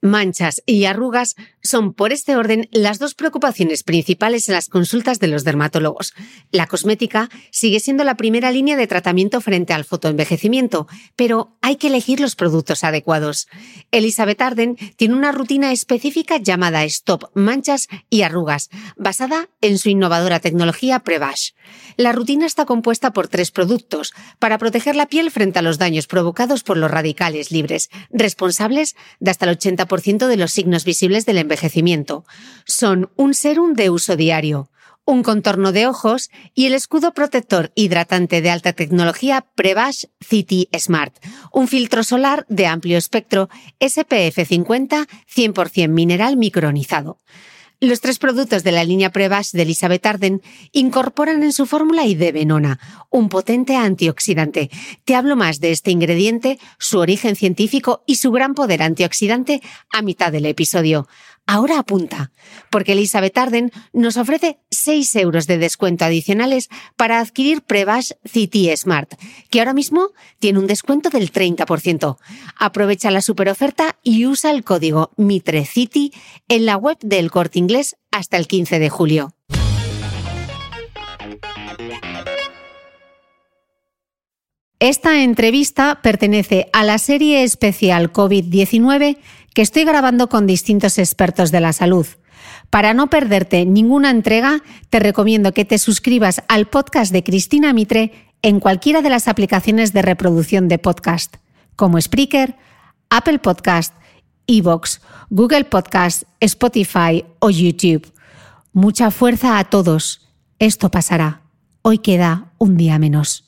Manchas y arrugas son, por este orden, las dos preocupaciones principales en las consultas de los dermatólogos. La cosmética sigue siendo la primera línea de tratamiento frente al fotoenvejecimiento, pero hay que elegir los productos adecuados. Elizabeth Arden tiene una rutina específica llamada Stop Manchas y Arrugas, basada en su innovadora tecnología Prevash. La rutina está compuesta por tres productos para proteger la piel frente a los daños provocados por los radicales libres, responsables de hasta el 80% de los signos visibles del envejecimiento. Son un serum de uso diario, un contorno de ojos y el escudo protector hidratante de alta tecnología Prevash City Smart, un filtro solar de amplio espectro SPF 50 100% mineral micronizado. Los tres productos de la línea Prevash de Elizabeth Arden incorporan en su fórmula venona, un potente antioxidante. Te hablo más de este ingrediente, su origen científico y su gran poder antioxidante a mitad del episodio. Ahora apunta, porque Elizabeth Arden nos ofrece 6 euros de descuento adicionales para adquirir Prevash City Smart, que ahora mismo tiene un descuento del 30%. Aprovecha la superoferta y usa el código MITRECITY en la web del Corte Inglés hasta el 15 de julio. Esta entrevista pertenece a la serie especial COVID-19 que estoy grabando con distintos expertos de la salud. Para no perderte ninguna entrega, te recomiendo que te suscribas al podcast de Cristina Mitre en cualquiera de las aplicaciones de reproducción de podcast, como Spreaker, Apple Podcast, Evox, Google Podcast, Spotify o YouTube. Mucha fuerza a todos. Esto pasará. Hoy queda un día menos.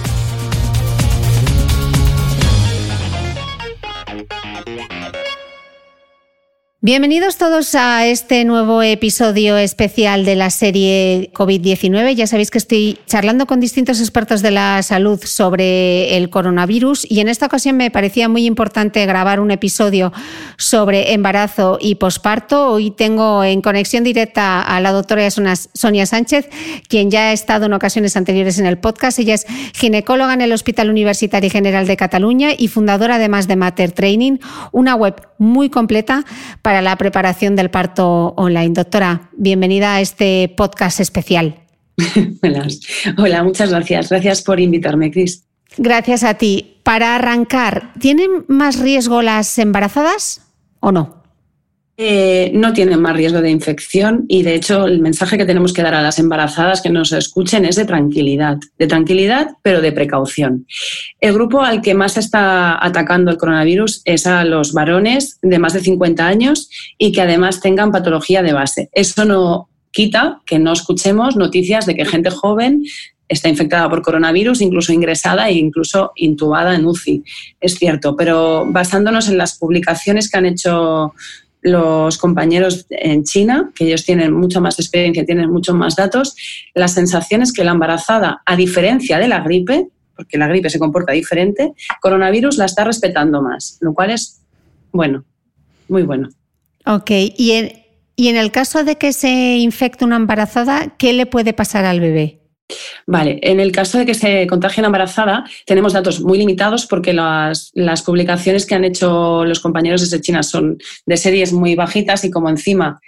Bienvenidos todos a este nuevo episodio especial de la serie COVID-19. Ya sabéis que estoy charlando con distintos expertos de la salud sobre el coronavirus y en esta ocasión me parecía muy importante grabar un episodio sobre embarazo y posparto. Hoy tengo en conexión directa a la doctora Sonia Sánchez, quien ya ha estado en ocasiones anteriores en el podcast. Ella es ginecóloga en el Hospital Universitario General de Cataluña y fundadora además de Mater Training, una web muy completa para la preparación del parto online. Doctora, bienvenida a este podcast especial. Hola, muchas gracias. Gracias por invitarme, Cris. Gracias a ti. Para arrancar, ¿tienen más riesgo las embarazadas o no? Eh, no tienen más riesgo de infección y de hecho el mensaje que tenemos que dar a las embarazadas que nos escuchen es de tranquilidad, de tranquilidad pero de precaución. El grupo al que más está atacando el coronavirus es a los varones de más de 50 años y que además tengan patología de base. Eso no quita que no escuchemos noticias de que gente joven está infectada por coronavirus, incluso ingresada e incluso intubada en UCI. Es cierto, pero basándonos en las publicaciones que han hecho los compañeros en China, que ellos tienen mucha más experiencia, tienen mucho más datos, la sensación es que la embarazada, a diferencia de la gripe, porque la gripe se comporta diferente, coronavirus la está respetando más, lo cual es bueno, muy bueno. Ok, y en, y en el caso de que se infecte una embarazada, ¿qué le puede pasar al bebé? Vale, en el caso de que se contagie una embarazada, tenemos datos muy limitados porque las, publicaciones que han hecho los compañeros desde China son de series muy bajitas y como encima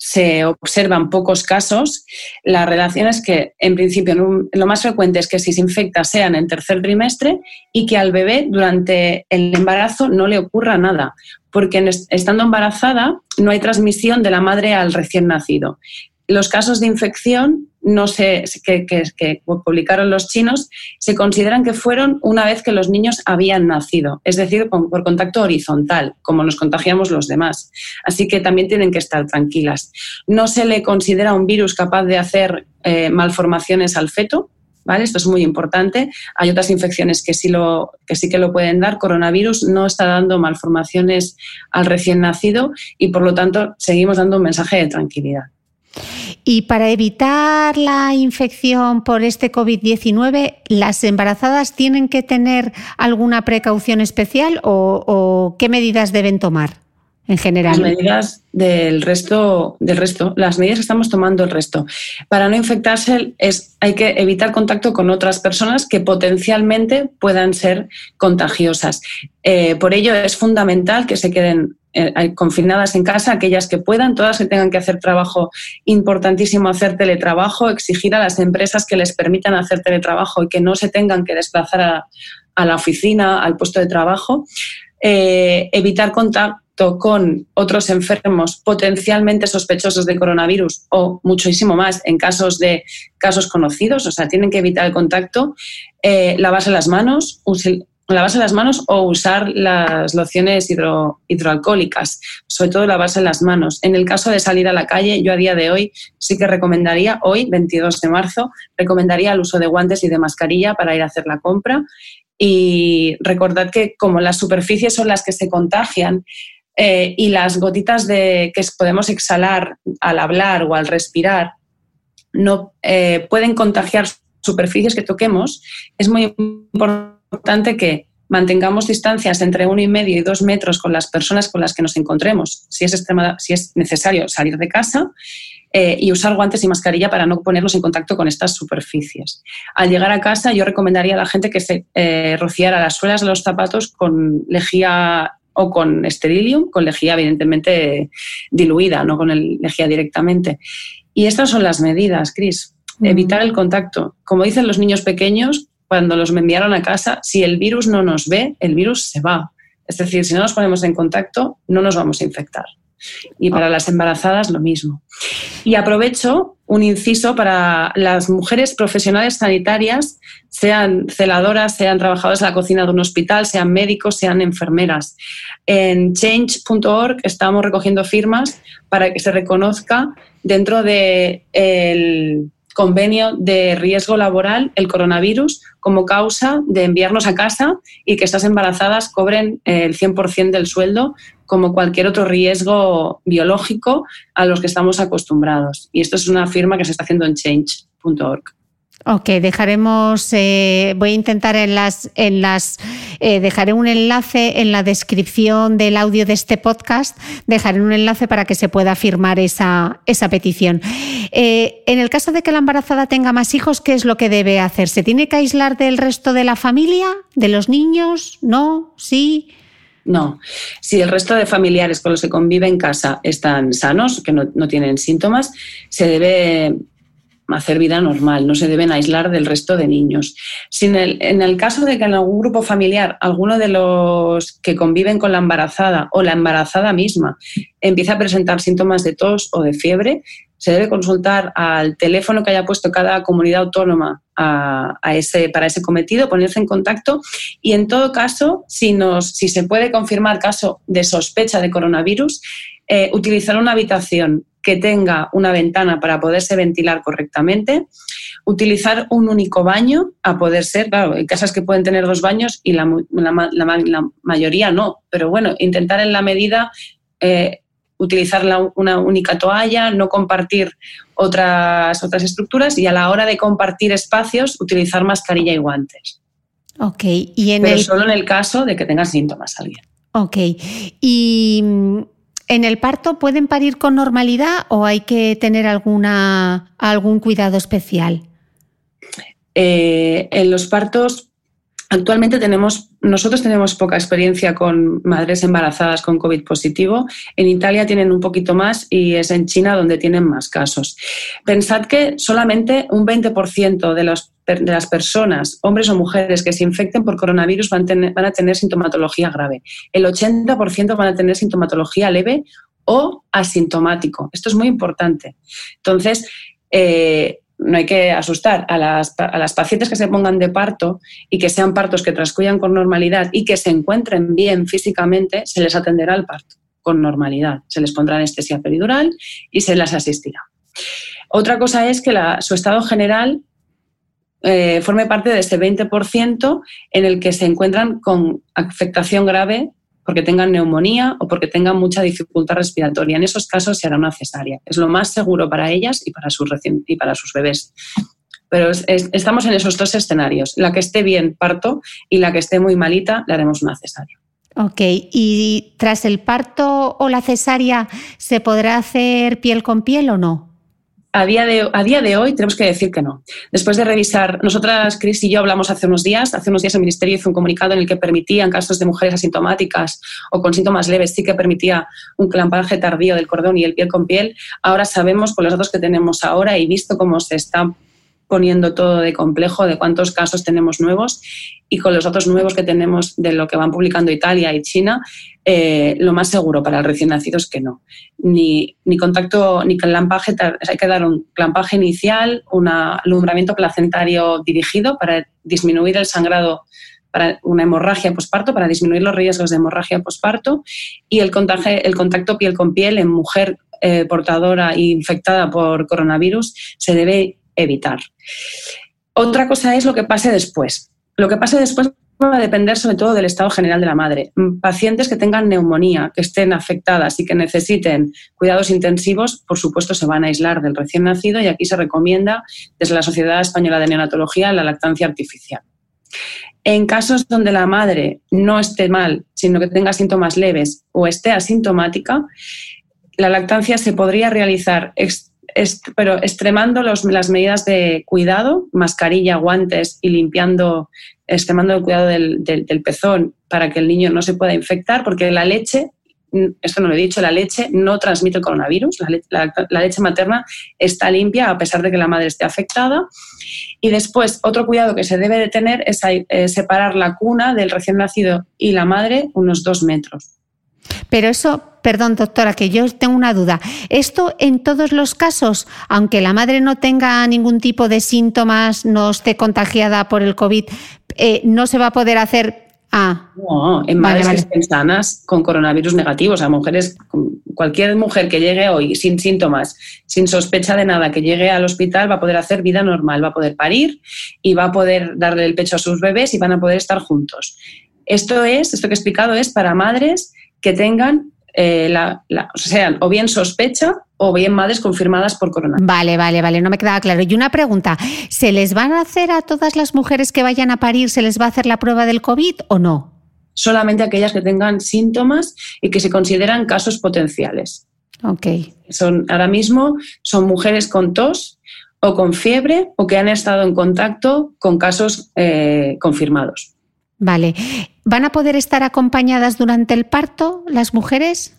se observan pocos casos, la relación es que, en principio, lo más frecuente es que si se infecta sean en tercer trimestre y que al bebé durante el embarazo no le ocurra nada, porque estando embarazada no hay transmisión de la madre al recién nacido. Los casos de infección no sé, que, que, publicaron los chinos se consideran que fueron una vez que los niños habían nacido, es decir, por contacto horizontal, como nos contagiamos los demás. Así que también tienen que estar tranquilas. No se le considera un virus capaz de hacer eh, malformaciones al feto, ¿Vale? Esto es muy importante. Hay otras infecciones que sí, lo, que sí que lo pueden dar. Coronavirus no está dando malformaciones al recién nacido y por lo tanto seguimos dando un mensaje de tranquilidad. Y para evitar la infección por este COVID-19, ¿las embarazadas tienen que tener alguna precaución especial o, qué medidas deben tomar? En general. Las medidas del resto, del resto, las medidas que estamos tomando el resto. Para no infectarse es, hay que evitar contacto con otras personas que potencialmente puedan ser contagiosas. Eh, por ello es fundamental que se queden confinadas en casa, aquellas que puedan, todas que tengan que hacer trabajo, importantísimo hacer teletrabajo, exigir a las empresas que les permitan hacer teletrabajo y que no se tengan que desplazar a, la oficina, al puesto de trabajo, eh, evitar contacto con otros enfermos potencialmente sospechosos de coronavirus o muchísimo más en casos de casos conocidos, o sea, tienen que evitar el contacto, eh, lavarse las manos, lavarse las manos o usar las lociones hidroalcohólicas, sobre todo lavarse las manos. En el caso de salir a la calle, yo a día de hoy sí que recomendaría, hoy, 22 de marzo, recomendaría el uso de guantes y de mascarilla para ir a hacer la compra. Y recordad que como las superficies son las que se contagian, eh, y las gotitas de, que podemos exhalar al hablar o al respirar no eh, pueden contagiar superficies que toquemos, es muy importante importante que mantengamos distancias entre uno y medio y dos metros con las personas con las que nos encontremos, si es, si es necesario salir de casa, eh, y usar guantes y mascarilla para no ponernos en contacto con estas superficies. Al llegar a casa, yo recomendaría a la gente que se eh, rociara las suelas de los zapatos con lejía o con esterilium, con lejía evidentemente diluida, no con el lejía directamente. Y estas son las medidas, Cris. Evitar el contacto. Como dicen los niños pequeños, cuando los enviaron a casa, si el virus no nos ve, el virus se va. Es decir, si no nos ponemos en contacto, no nos vamos a infectar. Y para las embarazadas lo mismo. Y aprovecho un inciso para las mujeres profesionales sanitarias, sean celadoras, sean trabajadoras de la cocina de un hospital, sean médicos, sean enfermeras. En change.org estamos recogiendo firmas para que se reconozca dentro del de convenio de riesgo laboral el coronavirus como causa de enviarnos a casa y que estas embarazadas cobren el 100% del sueldo como cualquier otro riesgo biológico a los que estamos acostumbrados. Y esto es una firma que se está haciendo en change.org. Ok, dejaremos, eh, voy a intentar en las, en las, eh, dejaré un enlace en la descripción del audio de este podcast, dejaré un enlace para que se pueda firmar esa, esa petición. Eh, en el caso de que la embarazada tenga más hijos, ¿qué es lo que debe hacer? ¿Se tiene que aislar del resto de la familia, de los niños? ¿No? ¿Sí? No, si el resto de familiares con los que convive en casa están sanos, que no, no tienen síntomas, se debe hacer vida normal, no se deben aislar del resto de niños. Si en el, en el caso de que en algún grupo familiar alguno de los que conviven con la embarazada o la embarazada misma empieza a presentar síntomas de tos o de fiebre, se debe consultar al teléfono que haya puesto cada comunidad autónoma a, ese, para ese cometido, ponerse en contacto y en todo caso, si, nos, si se puede confirmar caso de sospecha de coronavirus, eh, utilizar una habitación que tenga una ventana para poderse ventilar correctamente, utilizar un único baño a poder ser, claro, hay casas que pueden tener dos baños y la, mayoría no, pero bueno, intentar en la medida eh, utilizar una única toalla, no compartir otras, otras estructuras y a la hora de compartir espacios utilizar mascarilla y guantes. Ok, y en Pero solo en el caso de que tenga síntomas alguien. Ok, y ¿En el parto pueden parir con normalidad o hay que tener alguna, algún cuidado especial? Eh, en los partos Actualmente tenemos, nosotros tenemos poca experiencia con madres embarazadas con COVID positivo. En Italia tienen un poquito más y es en China donde tienen más casos. Pensad que solamente un 20% de, de las personas, hombres o mujeres, que se infecten por coronavirus van, van a tener sintomatología grave. El 80% van a tener sintomatología leve o asintomático. Esto es muy importante. Entonces, eh, no hay que asustar a las, pacientes que se pongan de parto y que sean partos que transcurran con normalidad y que se encuentren bien físicamente, se les atenderá al parto con normalidad. Se les pondrá anestesia peridural y se las asistirá. Otra cosa es que su estado general eh, forme parte de ese 20% en el que se encuentran con afectación grave porque tengan neumonía o porque tengan mucha dificultad respiratoria. En esos casos se hará una cesárea. Es lo más seguro para ellas y para sus, y para sus bebés. Pero estamos en esos dos escenarios. La que esté bien, parto, y la que esté muy malita, le haremos una cesárea. Ok, ¿y tras el parto o la cesárea se podrá hacer piel con piel o no? A día, de, a día de hoy tenemos que decir que no. Después de revisar, nosotras, Cris y yo, hablamos hace unos días, hace unos días el Ministerio hizo un comunicado en el que permitía, en casos de mujeres asintomáticas o con síntomas leves, sí que permitía un clampaje tardío del cordón y el piel con piel. Ahora sabemos, con los datos que tenemos ahora y visto cómo se está poniendo todo de complejo de cuántos casos tenemos nuevos y con los datos nuevos que tenemos de lo que van publicando Italia y China, eh, lo más seguro para el recién nacido es que no. Ni, ni contacto, ni clampaje, hay que dar un clampaje inicial, un alumbramiento placentario dirigido para disminuir el sangrado para una hemorragia posparto, para disminuir los riesgos de hemorragia posparto y el, el contacto piel con piel en mujer eh, portadora e infectada por coronavirus se debe evitar. Otra cosa es lo que pase después. Lo que pase después va a depender sobre todo del estado general de la madre. Mm, pacientes que tengan neumonía, que estén afectadas y que necesiten cuidados intensivos, por supuesto se van a aislar del recién nacido y aquí se recomienda desde la Sociedad Española de Neonatología la lactancia artificial. En casos donde la madre no esté mal, sino que tenga síntomas leves o esté asintomática, la lactancia se podría realizar pero extremando las medidas de cuidado, mascarilla, guantes y limpiando, extremando el cuidado del, pezón para que el niño no se pueda infectar, porque la leche, esto no lo he dicho, la leche no transmite el coronavirus, la, leche materna está limpia a pesar de que la madre esté afectada. Y después, otro cuidado que se debe de tener es eh, separar la cuna del recién nacido y la madre unos dos metros pero eso, perdón doctora, que yo tengo una duda. ¿Esto en todos los casos, aunque la madre no tenga ningún tipo de síntomas, no esté contagiada por el COVID, eh, no se va a poder hacer Ah, no, en madres que estén sanas con coronavirus negativos, a mujeres, cualquier mujer que llegue hoy sin síntomas, sin sospecha de nada, que llegue al hospital va a poder hacer vida normal, va a poder parir y va a poder darle el pecho a sus bebés y van a poder estar juntos. Esto es, esto que he explicado es para madres que tengan eh, la, o sean o bien sospecha o bien madres confirmadas por coronavirus. Vale, vale, vale, no me quedaba claro. Y una pregunta, ¿se les van a hacer a todas las mujeres que vayan a parir, se les va a hacer la prueba del COVID o no? Solamente aquellas que tengan síntomas y que se consideran casos potenciales. Ok. Son, ahora mismo son mujeres con tos o con fiebre o que han estado en contacto con casos eh, confirmados. Vale. ¿Van a poder estar acompañadas durante el parto las mujeres?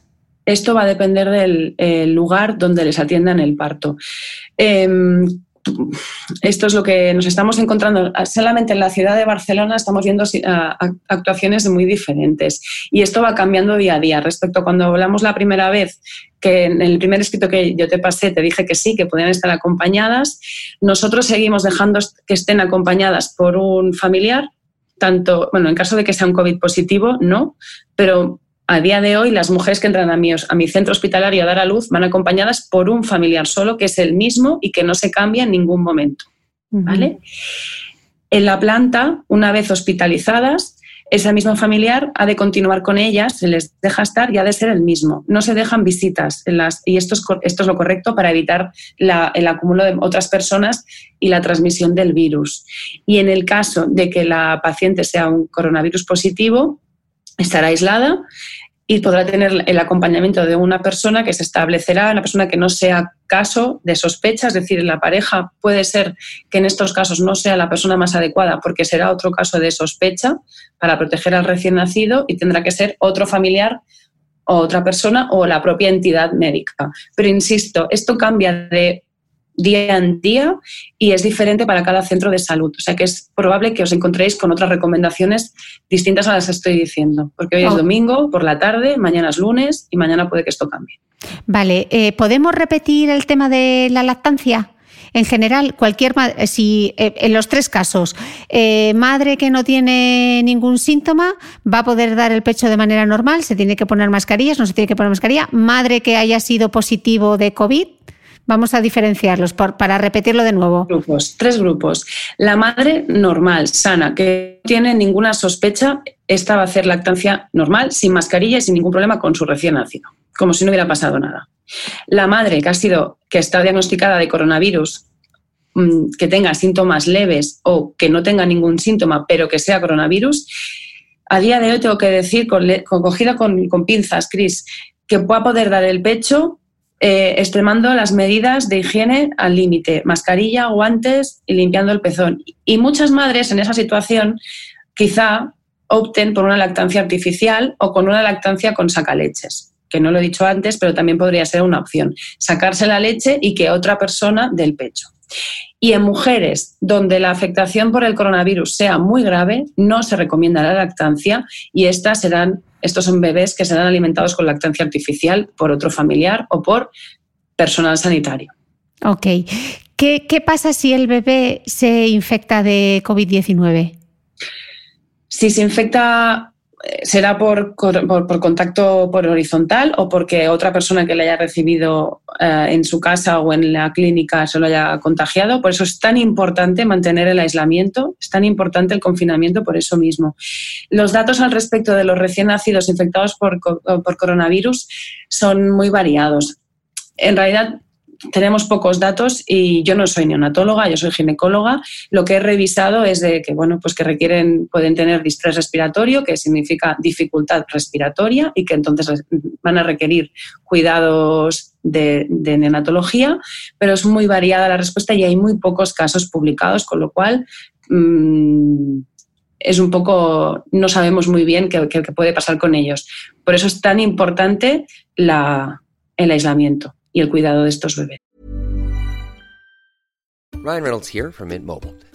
Esto va a depender del lugar donde les atiendan el parto. Em, esto es lo que nos estamos encontrando. Solamente en la ciudad de Barcelona estamos viendo actuaciones muy diferentes y esto va cambiando día a día. Respecto a cuando hablamos la primera vez, que en el primer escrito que yo te pasé te dije que sí, que podían estar acompañadas, nosotros seguimos dejando que estén acompañadas por un familiar tanto, bueno, en caso de que sea un COVID positivo, no, pero a día de hoy las mujeres que entran a mi, a mi centro hospitalario a dar a luz van acompañadas por un familiar solo que es el mismo y que no se cambia en ningún momento. ¿Vale? En la planta, una vez hospitalizadas, ese mismo familiar ha de continuar con ellas, se les deja estar y ha de ser el mismo. No se dejan visitas y esto es, esto es lo correcto para evitar el acúmulo de otras personas y la transmisión del virus. Y en el caso de que la paciente sea un coronavirus positivo, estará aislada y podrá tener el acompañamiento de una persona que se establecerá, una persona que no sea caso de sospecha, es decir, la pareja puede ser que en estos casos no sea la persona más adecuada porque será otro caso de sospecha para proteger al recién nacido y tendrá que ser otro familiar o otra persona o la propia entidad médica. Pero insisto, esto cambia de día en día y es diferente para cada centro de salud. O sea que es probable que os encontréis con otras recomendaciones distintas a las que estoy diciendo, porque hoy es domingo por la tarde, mañana es lunes y mañana puede que esto cambie. Vale, eh, ¿podemos repetir el tema de la lactancia? En general, cualquier si eh, en los tres casos, eh, madre que no tiene ningún síntoma va a poder dar el pecho de manera normal, se tiene que poner mascarillas, no se tiene que poner mascarilla. Madre que haya sido positivo de COVID, Vamos a diferenciarlos para repetirlo de nuevo. Grupos, tres grupos. La madre normal, sana, que no tiene ninguna sospecha, esta va a hacer lactancia normal, sin mascarilla y sin ningún problema con su recién nacido, como si no hubiera pasado nada. La madre que ha sido, que está diagnosticada de coronavirus, mm, que tenga síntomas leves o que no tenga ningún síntoma, pero que sea coronavirus, a día de hoy tengo que decir, con, cogida con, con pinzas, Cris, que pueda poder dar el pecho eh, extremando las medidas de higiene al límite, mascarilla, guantes y limpiando el pezón. Y muchas madres en esa situación quizá opten por una lactancia artificial o con una lactancia con sacaleches, que no lo he dicho antes, pero también podría ser una opción. Sacarse la leche y que otra persona del pecho. Y en mujeres donde la afectación por el coronavirus sea muy grave, no se recomienda la lactancia y estas serán estos son bebés que serán alimentados con lactancia artificial por otro familiar o por personal sanitario. Ok. ¿Qué, qué pasa si el bebé se infecta de COVID-19? Si se infecta será por, por, contacto por horizontal o porque otra persona que le haya recibido eh, en su casa o en la clínica se lo haya contagiado. Por eso es tan importante mantener el aislamiento, es tan importante el confinamiento por eso mismo. Los datos al respecto de los recién nacidos infectados por, por coronavirus son muy variados. En realidad, tenemos pocos datos y yo no soy neonatóloga, yo soy ginecóloga. Lo que he revisado es de que, bueno, pues que requieren, pueden tener distrés respiratorio, que significa dificultad respiratoria y que entonces van a requerir cuidados de, neonatología, pero es muy variada la respuesta y hay muy pocos casos publicados, con lo cual mm, es un poco, no sabemos muy bien qué, puede pasar con ellos. Por eso es tan importante el aislamiento. Y el cuidado de estos bebés. Ryan Reynolds here from Mint Mobile.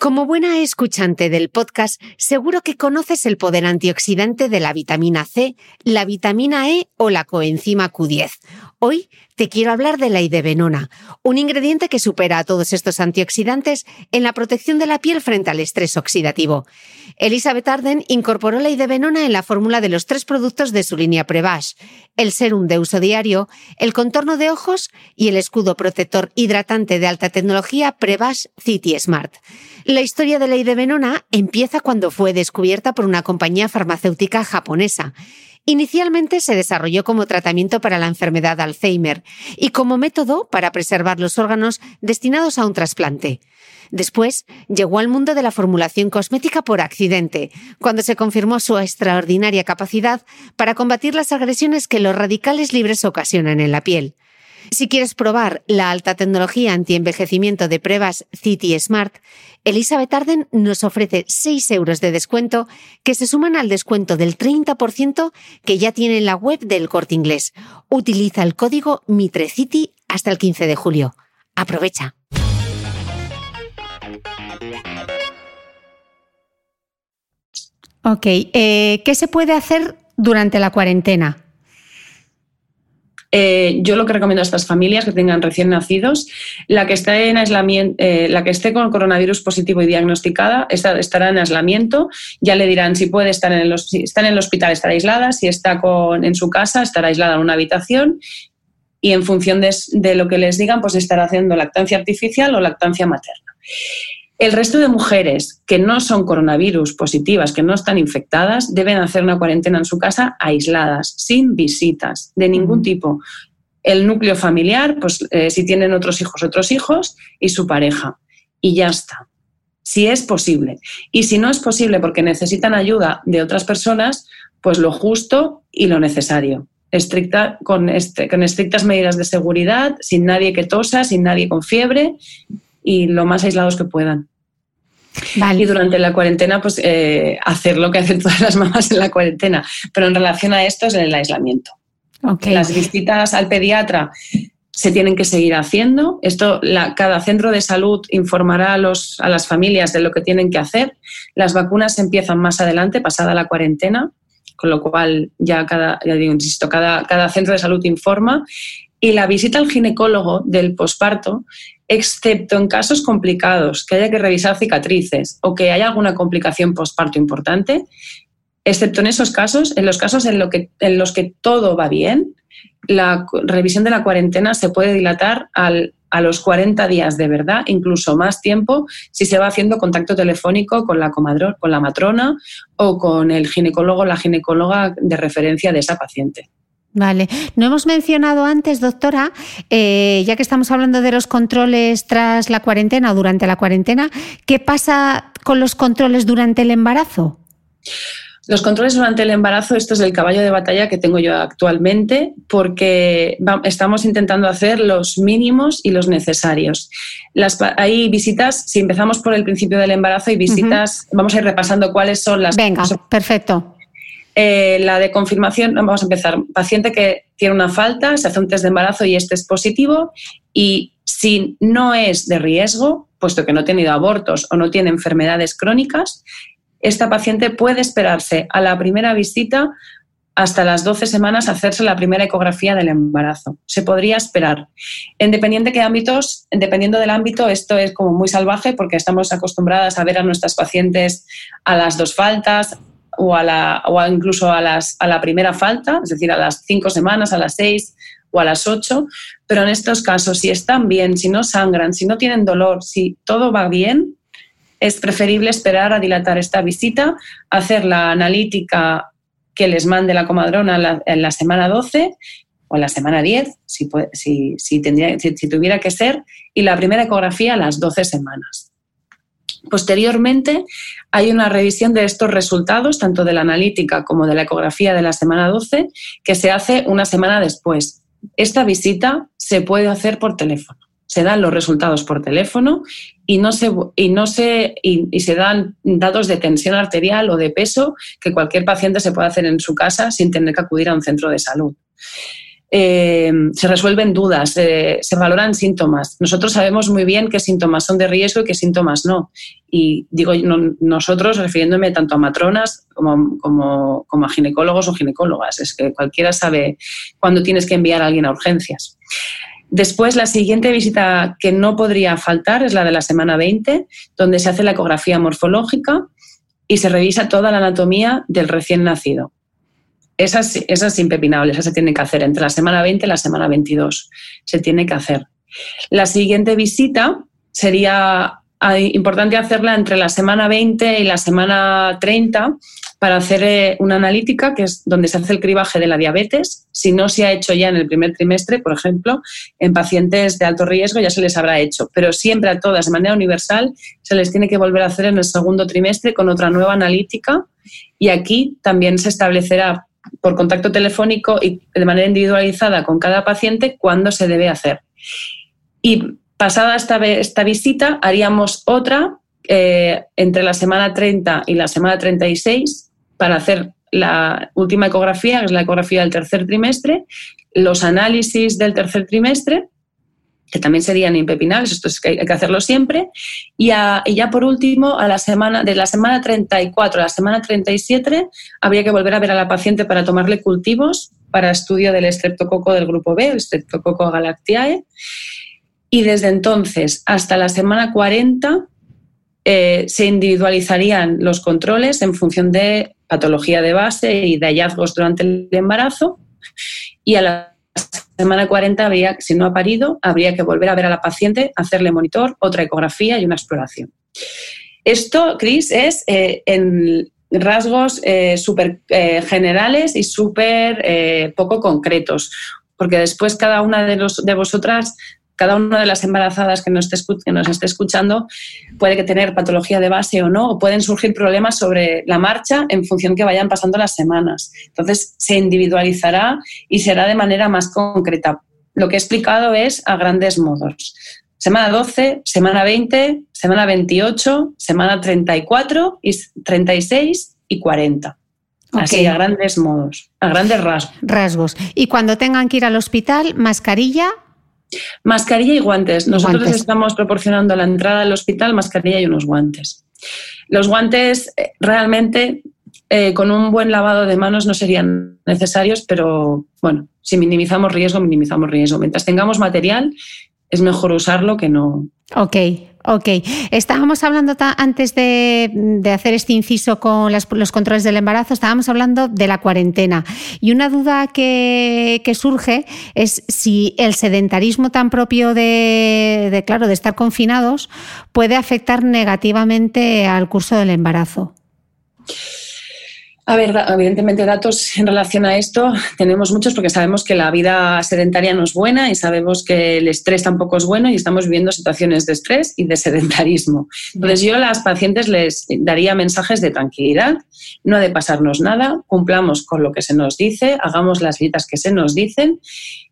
Como buena escuchante del podcast, seguro que conoces el poder antioxidante de la vitamina C, la vitamina E o la coenzima Q10. Hoy te quiero hablar de la idebenona, un ingrediente que supera a todos estos antioxidantes en la protección de la piel frente al estrés oxidativo. Elizabeth Arden incorporó la idebenona en la fórmula de los tres productos de su línea Prevash, el serum de uso diario, el contorno de ojos y el escudo protector hidratante de alta tecnología Prevash City Smart. La historia de la idebenona empieza cuando fue descubierta por una compañía farmacéutica japonesa. Inicialmente se desarrolló como tratamiento para la enfermedad de Alzheimer y como método para preservar los órganos destinados a un trasplante. Después llegó al mundo de la formulación cosmética por accidente, cuando se confirmó su extraordinaria capacidad para combatir las agresiones que los radicales libres ocasionan en la piel. Si quieres probar la alta tecnología antienvejecimiento de pruebas City Smart, Elizabeth Arden nos ofrece 6 euros de descuento que se suman al descuento del 30% que ya tiene en la web del corte inglés. Utiliza el código MITRECITY hasta el 15 de julio. Aprovecha. Ok, eh, ¿qué se puede hacer durante la cuarentena? Eh, yo lo que recomiendo a estas familias que tengan recién nacidos, la que esté en aislamiento, eh, la que esté con coronavirus positivo y diagnosticada, estará en aislamiento. Ya le dirán si puede estar en el, si está en el hospital, estará aislada, si está con, en su casa, estará aislada en una habitación y en función de, de lo que les digan, pues estará haciendo lactancia artificial o lactancia materna. El resto de mujeres que no son coronavirus positivas, que no están infectadas, deben hacer una cuarentena en su casa aisladas, sin visitas de ningún tipo. El núcleo familiar, pues eh, si tienen otros hijos, otros hijos y su pareja. Y ya está. Si es posible. Y si no es posible porque necesitan ayuda de otras personas, pues lo justo y lo necesario. Estricta, con, este, con estrictas medidas de seguridad, sin nadie que tosa, sin nadie con fiebre y lo más aislados que puedan. Y durante la cuarentena, pues eh, hacer lo que hacen todas las mamás en la cuarentena. Pero en relación a esto es el aislamiento. Las visitas al pediatra se tienen que seguir haciendo. Esto, cada centro de salud informará a, los, a las familias de lo que tienen que hacer. Las vacunas empiezan más adelante, pasada la cuarentena, con lo cual ya cada, ya digo, insisto, cada, cada centro de salud informa. Y la visita al ginecólogo del posparto excepto en casos complicados, que haya que revisar cicatrices o que haya alguna complicación postparto importante, excepto en esos casos, en los casos en, los que todo va bien, la revisión de la cuarentena se puede dilatar a los 40 días de verdad, incluso más tiempo, si se va haciendo contacto telefónico con la, con la matrona o con el ginecólogo o la ginecóloga de referencia de esa paciente. Vale. No hemos mencionado antes, doctora, eh, ya que estamos hablando de los controles tras la cuarentena o durante la cuarentena, ¿qué pasa con los controles durante el embarazo? Los controles durante el embarazo, esto es el caballo de batalla que tengo yo actualmente, porque estamos intentando hacer los mínimos y los necesarios. Las, hay visitas, si empezamos por el principio del embarazo, hay visitas, vamos a ir repasando cuáles son las. Venga, perfecto. Eh, la de confirmación, vamos a empezar. Paciente que tiene una falta, se hace un test de embarazo y este es positivo y si no es de riesgo, puesto que no ha tenido abortos o no tiene enfermedades crónicas, esta paciente puede esperarse a la primera visita hasta las 12 semanas hacerse la primera ecografía del embarazo. Se podría esperar. Independiente qué ámbitos, dependiendo del ámbito, esto es como muy salvaje porque estamos acostumbradas a ver a nuestras pacientes a las dos faltas, o, a la, o incluso a, las, a la primera falta, es decir, a las cinco semanas, a las seis o a las ocho, pero en estos casos, si están bien, si no sangran, si no tienen dolor, si todo va bien, es preferible esperar a dilatar esta visita, hacer la analítica que les mande la comadrona en la semana 12 o en la semana 10, si, si, si, tendría, si tuviera que ser, y la primera ecografía a las 12 semanas. Posteriormente, hay una revisión de estos resultados, tanto de la analítica como de la ecografía de la semana 12, que se hace una semana después. Esta visita se puede hacer por teléfono. Se dan los resultados por teléfono y, no se, y, no se, y se dan datos de tensión arterial o de peso que cualquier paciente se puede hacer en su casa sin tener que acudir a un centro de salud. Eh, se resuelven dudas, se valoran síntomas. Nosotros sabemos muy bien qué síntomas son de riesgo y qué síntomas no. Y digo nosotros refiriéndome tanto a matronas como, como, a ginecólogos o ginecólogas. Es que cualquiera sabe cuándo tienes que enviar a alguien a urgencias. Después, la siguiente visita que no podría faltar es la de la semana 20, donde se hace la ecografía morfológica y se revisa toda la anatomía del recién nacido. Esa es, impepinable, esa se tiene que hacer entre la semana 20 y la semana 22. Se tiene que hacer. La siguiente visita sería importante hacerla entre la semana 20 y la semana 30 para hacer eh, una analítica, que es donde se hace el cribaje de la diabetes. Si no se ha hecho ya en el primer trimestre, por ejemplo, en pacientes de alto riesgo ya se les habrá hecho, pero siempre a todas de manera universal se les tiene que volver a hacer en el segundo trimestre con otra nueva analítica y aquí también se establecerá por contacto telefónico y de manera individualizada con cada paciente cuándo se debe hacer. Y pasada esta, esta visita, haríamos otra eh, entre la semana 30 y la semana 36 para hacer la última ecografía, que es la ecografía del tercer trimestre, los análisis del tercer trimestre, que también serían impepinables, esto es que hay que hacerlo siempre, y, ya por último, a la semana, de la semana 34 a la semana 37, habría que volver a ver a la paciente para tomarle cultivos para estudio del estreptococo del grupo B, el Streptococcus galactiae, y desde entonces hasta la semana 40 eh, se individualizarían los controles en función de patología de base y de hallazgos durante el embarazo. Y a la semana 40, habría, si no ha parido, habría que volver a ver a la paciente, hacerle monitor, otra ecografía y una exploración. Esto, Cris, es eh, en rasgos eh, súper generales y súper poco concretos, porque después cada una de vosotras cada una de las embarazadas que nos, esté, nos esté escuchando puede que tener patología de base o no, o pueden surgir problemas sobre la marcha en función que vayan pasando las semanas. Entonces, se individualizará y será de manera más concreta. Lo que he explicado es a grandes modos. Semana 12, semana 20, semana 28, semana 34, y 36 y 40. Así, a grandes modos, a grandes rasgos. Rasgos. Y cuando tengan que ir al hospital, mascarilla Mascarilla y guantes. Nosotros estamos proporcionando a la entrada al hospital mascarilla y unos guantes. Los guantes eh, realmente eh, con un buen lavado de manos no serían necesarios, pero bueno, si minimizamos riesgo, minimizamos riesgo. Mientras tengamos material, es mejor usarlo que no. Ok, Ok, estábamos hablando antes de, hacer este inciso con los controles del embarazo, estábamos hablando de la cuarentena y una duda que, surge es si el sedentarismo tan propio de, claro, de estar confinados puede afectar negativamente al curso del embarazo. A ver, evidentemente datos en relación a esto tenemos muchos porque sabemos que la vida sedentaria no es buena y sabemos que el estrés tampoco es bueno y estamos viviendo situaciones de estrés y de sedentarismo. Entonces yo a las pacientes les daría mensajes de tranquilidad, no ha de pasarnos nada, cumplamos con lo que se nos dice, hagamos las citas que se nos dicen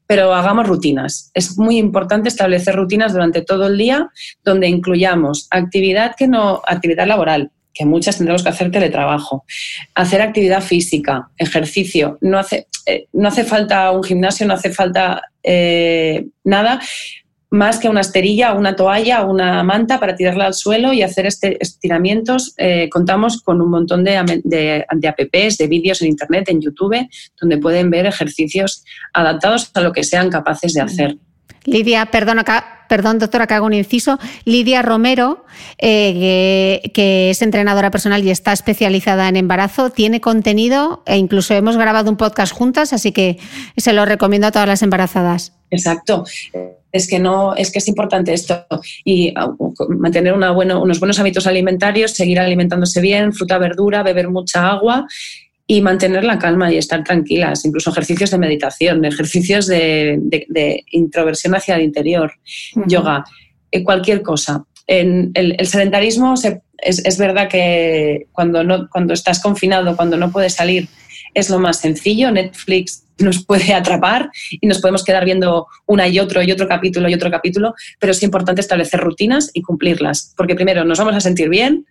pero hagamos rutinas. Es muy importante establecer rutinas durante todo el día donde incluyamos actividad que no actividad laboral, que muchas tendremos que hacer teletrabajo, hacer actividad física, ejercicio, no hace, eh, no hace falta un gimnasio, no hace falta eh, nada más que una esterilla, una toalla, una manta para tirarla al suelo y hacer este estiramientos. Eh, contamos con un montón de, de, de apps, de vídeos en Internet, en YouTube, donde pueden ver ejercicios adaptados a lo que sean capaces de hacer. Lidia, perdón, acá, perdón, doctora, que hago un inciso. Lidia Romero, eh, que, es entrenadora personal y está especializada en embarazo, tiene contenido e incluso hemos grabado un podcast juntas, así que se lo recomiendo a todas las embarazadas. Exacto. Es que no, es que es importante esto y uh, mantener una unos buenos hábitos alimentarios, seguir alimentándose bien, fruta, verdura, beber mucha agua y mantener la calma y estar tranquilas, incluso ejercicios de meditación, ejercicios de, introversión hacia el interior, yoga, eh, cualquier cosa. En el, sedentarismo es, verdad que cuando, no, cuando estás confinado, cuando no puedes salir, es lo más sencillo. Netflix nos puede atrapar y nos podemos quedar viendo una y otro y otro capítulo y otro capítulo, pero es importante establecer rutinas y cumplirlas, porque primero nos vamos a sentir bien,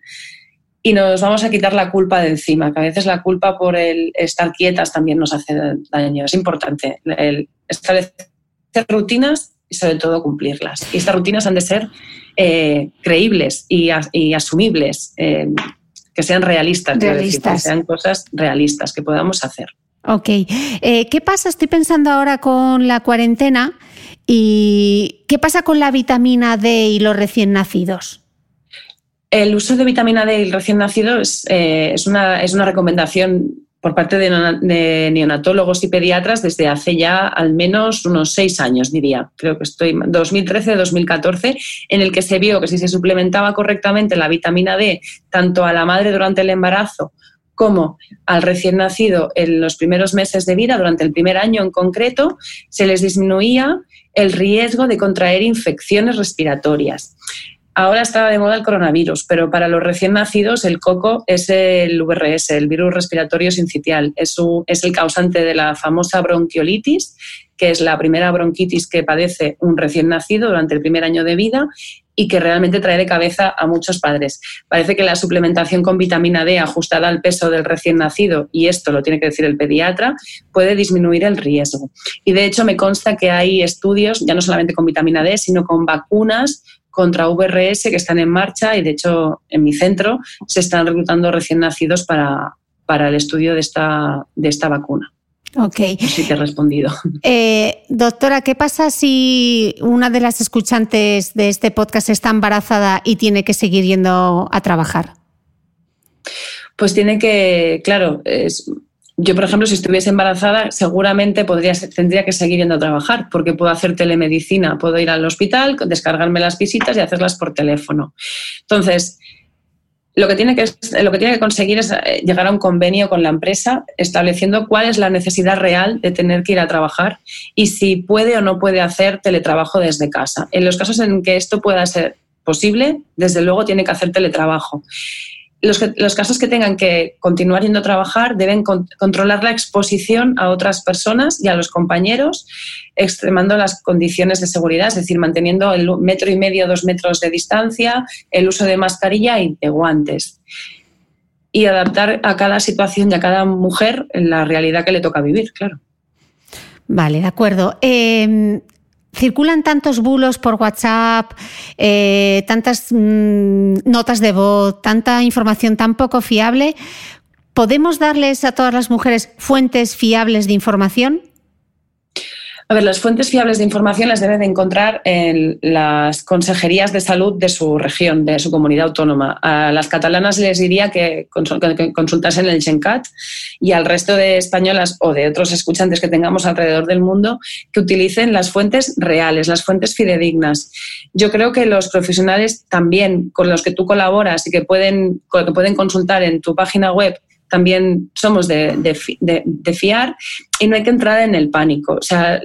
y nos vamos a quitar la culpa de encima, que a veces la culpa por el estar quietas también nos hace daño. Es importante el establecer rutinas y sobre todo cumplirlas. Y estas rutinas han de ser eh, creíbles y, asumibles, eh, que sean realistas, que sean cosas realistas que podamos hacer. Ok. Eh, ¿Qué pasa? Estoy pensando ahora con la cuarentena y ¿qué pasa con la vitamina D y los recién nacidos? El uso de vitamina D el recién nacido es, eh, es, una, es, una, recomendación por parte de, neonatólogos y pediatras desde hace ya al menos unos seis años, diría. Creo que estoy 2013-2014, en el que se vio que si se suplementaba correctamente la vitamina D tanto a la madre durante el embarazo como al recién nacido en los primeros meses de vida, durante el primer año en concreto, se les disminuía el riesgo de contraer infecciones respiratorias ahora está de moda el coronavirus, pero para los recién nacidos el coco es el VRS, el virus respiratorio sincitial. Es, es el causante de la famosa bronquiolitis, que es la primera bronquitis que padece un recién nacido durante el primer año de vida y que realmente trae de cabeza a muchos padres. Parece que la suplementación con vitamina D ajustada al peso del recién nacido, y esto lo tiene que decir el pediatra, puede disminuir el riesgo. Y de hecho me consta que hay estudios, ya no solamente con vitamina D, sino con vacunas contra VRS que están en marcha y de hecho en mi centro se están reclutando recién nacidos para, para el estudio de esta, de esta vacuna. Ok. Sí te he respondido. Eh, doctora, ¿qué pasa si una de las escuchantes de este podcast está embarazada y tiene que seguir yendo a trabajar? Pues tiene que, claro, es, yo, por ejemplo, si estuviese embarazada, seguramente tendría que seguir yendo a trabajar, porque puedo hacer telemedicina, puedo ir al hospital, descargarme las visitas y hacerlas por teléfono. Entonces, lo que, tiene que, lo que tiene que conseguir es eh, llegar a un convenio con la empresa estableciendo cuál es la necesidad real de tener que ir a trabajar y si puede o no puede hacer teletrabajo desde casa. En los casos en que esto pueda ser posible, desde luego tiene que hacer teletrabajo los, casos que tengan que continuar yendo a trabajar deben controlar la exposición a otras personas y a los compañeros, extremando las condiciones de seguridad, es decir, manteniendo el metro y medio, dos metros de distancia, el uso de mascarilla y de guantes. Y adaptar a cada situación y a cada mujer en la realidad que le toca vivir, claro. Vale, de acuerdo. Em, circulan tantos bulos por WhatsApp, eh, tantas mm, notas de voz, tanta información tan poco fiable. ¿Podemos darles a todas las mujeres fuentes fiables de información? A ver, las fuentes fiables de información las deben de encontrar en las consejerías de salud de su región, de su comunidad autónoma. A las catalanas les diría que consultasen el GenCat y al resto de españolas o de otros escuchantes que tengamos alrededor del mundo que utilicen las fuentes reales, las fuentes fidedignas. Yo creo que los profesionales también con los que tú colaboras y que pueden, que pueden consultar en tu página web también somos de, de, de, fiar y no hay que entrar en el pánico. O sea,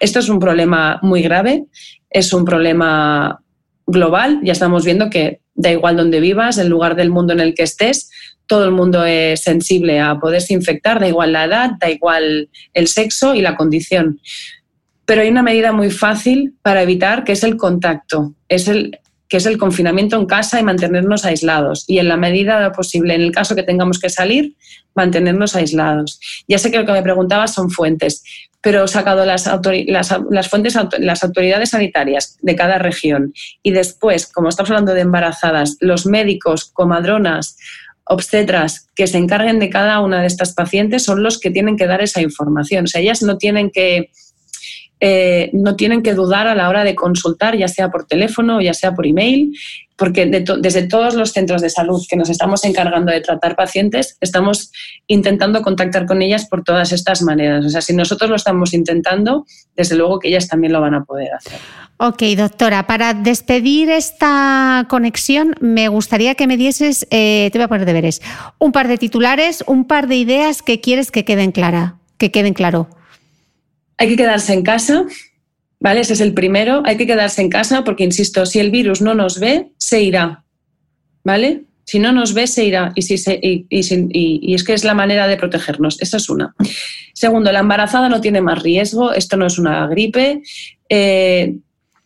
esto es un problema muy grave, es un problema global. Ya estamos viendo que da igual donde vivas, el lugar del mundo en el que estés, todo el mundo es sensible a poderse infectar, da igual la edad, da igual el sexo y la condición. Pero hay una medida muy fácil para evitar, que es el contacto, es el, que es el confinamiento en casa y mantenernos aislados. Y en la medida posible, en el caso que tengamos que salir, mantenernos aislados. Ya sé que lo que me preguntaba son fuentes pero sacado las, las, fuentes, las autoridades sanitarias de cada región y después, como estamos hablando de embarazadas, los médicos, comadronas, obstetras que se encarguen de cada una de estas pacientes son los que tienen que dar esa información. O sea, ellas no tienen que, eh, no tienen que dudar a la hora de consultar, ya sea por teléfono o ya sea por email, porque desde todos los centros de salud que nos estamos encargando de tratar pacientes, estamos intentando contactar con ellas por todas estas maneras. O sea, si nosotros lo estamos intentando, desde luego que ellas también lo van a poder hacer. Ok, doctora, para despedir esta conexión, me gustaría que me dieses, eh, te voy a poner deberes, un par de titulares, un par de ideas que quieres que queden clara, que queden claro. Hay que quedarse en casa, ¿Vale? Ese es el primero. Hay que quedarse en casa porque, insisto, si el virus no nos ve, se irá. ¿Vale? Si no nos ve, se irá. Y, es que es la manera de protegernos. Esa es una. Segundo, la embarazada no tiene más riesgo. Esto no es una gripe. Eh,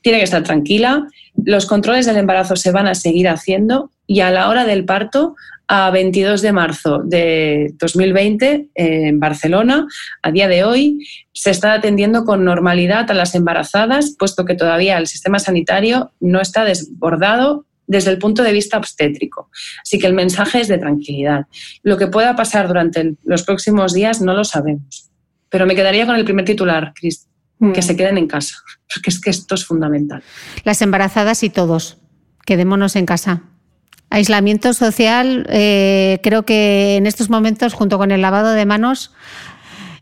tiene que estar tranquila. Los controles del embarazo se van a seguir haciendo y a la hora del parto a 22 de marzo de 2020 en Barcelona. A día de hoy se está atendiendo con normalidad a las embarazadas, puesto que todavía el sistema sanitario no está desbordado desde el punto de vista obstétrico. Así que el mensaje es de tranquilidad. Lo que pueda pasar durante los próximos días no lo sabemos. Pero me quedaría con el primer titular, Cris, que mm. se queden en casa, porque es que esto es fundamental. Las embarazadas y todos, quedémonos en casa. Aislamiento social, eh, creo que en estos momentos, junto con el lavado de manos,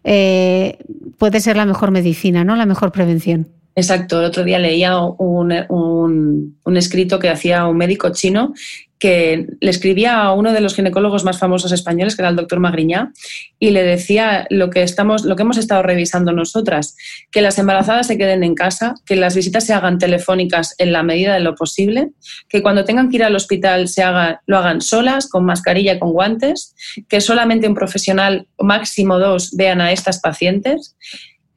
eh, puede ser la mejor medicina, ¿no? La mejor prevención. Exacto. El otro día leía un, escrito que hacía un médico chino que le escribía a uno de los ginecólogos más famosos españoles, que era el doctor Magriñá, y le decía lo que, estamos, lo que hemos estado revisando nosotras, que las embarazadas se queden en casa, que las visitas se hagan telefónicas en la medida de lo posible, que cuando tengan que ir al hospital se lo hagan solas, con mascarilla y con guantes, que solamente un profesional, máximo dos, vean a estas pacientes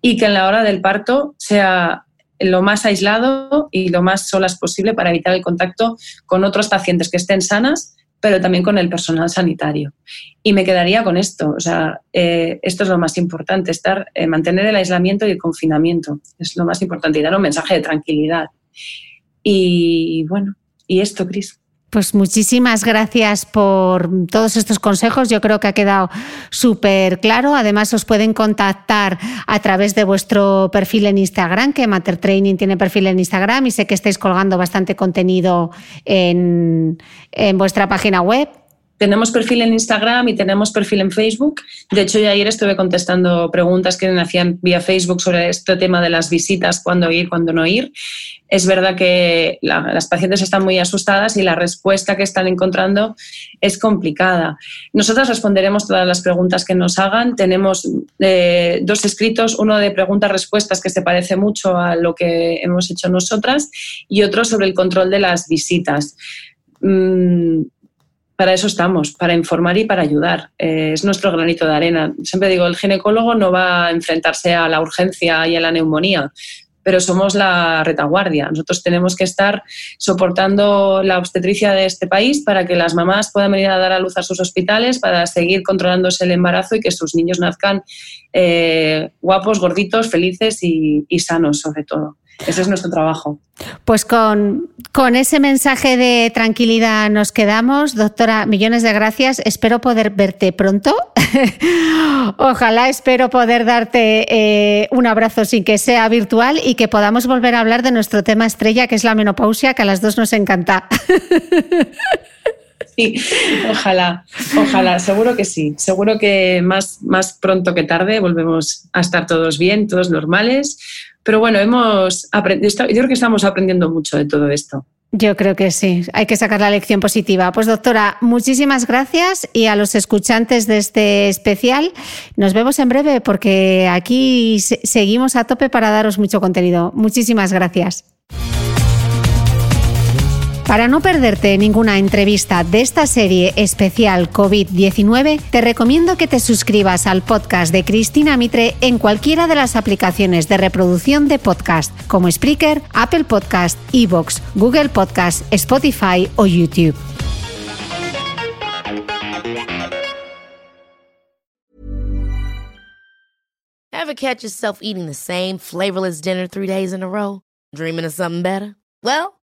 y que en la hora del parto sea lo más aislado y lo más solas posible para evitar el contacto con otros pacientes que estén sanas, pero también con el personal sanitario. Y me quedaría con esto, o sea, eh, esto es lo más importante, estar, eh, mantener el aislamiento y el confinamiento, es lo más importante, y dar un mensaje de tranquilidad. Y bueno, y esto, Cris. Pues muchísimas gracias por todos estos consejos. Yo creo que ha quedado súper claro. Además, os pueden contactar a través de vuestro perfil en Instagram, que Mater Training tiene perfil en Instagram y sé que estáis colgando bastante contenido en, en vuestra página web. Tenemos perfil en Instagram y tenemos perfil en Facebook. De hecho, yo ayer estuve contestando preguntas que me hacían vía Facebook sobre este tema de las visitas, cuándo ir, cuándo no ir. Es verdad que las pacientes están muy asustadas y la respuesta que están encontrando es complicada. Nosotras responderemos todas las preguntas que nos hagan. Tenemos eh, dos escritos, uno de preguntas-respuestas que se parece mucho a lo que hemos hecho nosotras y otro sobre el control de las visitas. Mm, para eso estamos, para informar y para ayudar. Eh, es nuestro granito de arena. Siempre digo, el ginecólogo no va a enfrentarse a la urgencia y a la neumonía, pero somos la retaguardia. Nosotros tenemos que estar soportando la obstetricia de este país para que las mamás puedan venir a dar a luz a sus hospitales, para seguir controlándose el embarazo y que sus niños nazcan eh, guapos, gorditos, felices y sanos, sobre todo. Ese es nuestro trabajo. Pues con, con, ese mensaje de tranquilidad nos quedamos. Doctora, millones de gracias. Espero poder verte pronto. Ojalá espero poder darte eh, un abrazo sin que sea virtual y que podamos volver a hablar de nuestro tema estrella, que es la menopausia, que a las dos nos encanta. Sí, ojalá, ojalá, seguro que sí. Seguro que más, más pronto que tarde volvemos a estar todos bien, todos normales pero bueno, hemos aprendido, yo creo que estamos aprendiendo mucho de todo esto. Yo creo que sí, hay que sacar la lección positiva. Pues doctora, muchísimas gracias y a los escuchantes de este especial, nos vemos en breve porque aquí seguimos a tope para daros mucho contenido. Muchísimas gracias. Para no perderte ninguna entrevista de esta serie especial COVID-19, te recomiendo que te suscribas al podcast de Cristina Mitre en cualquiera de las aplicaciones de reproducción de podcast, como Spreaker, Apple Podcast, Evox, Google Podcast, Spotify o YouTube. Ever catch yourself eating the same flavorless dinner three days in a row? Dreaming of something better? Well,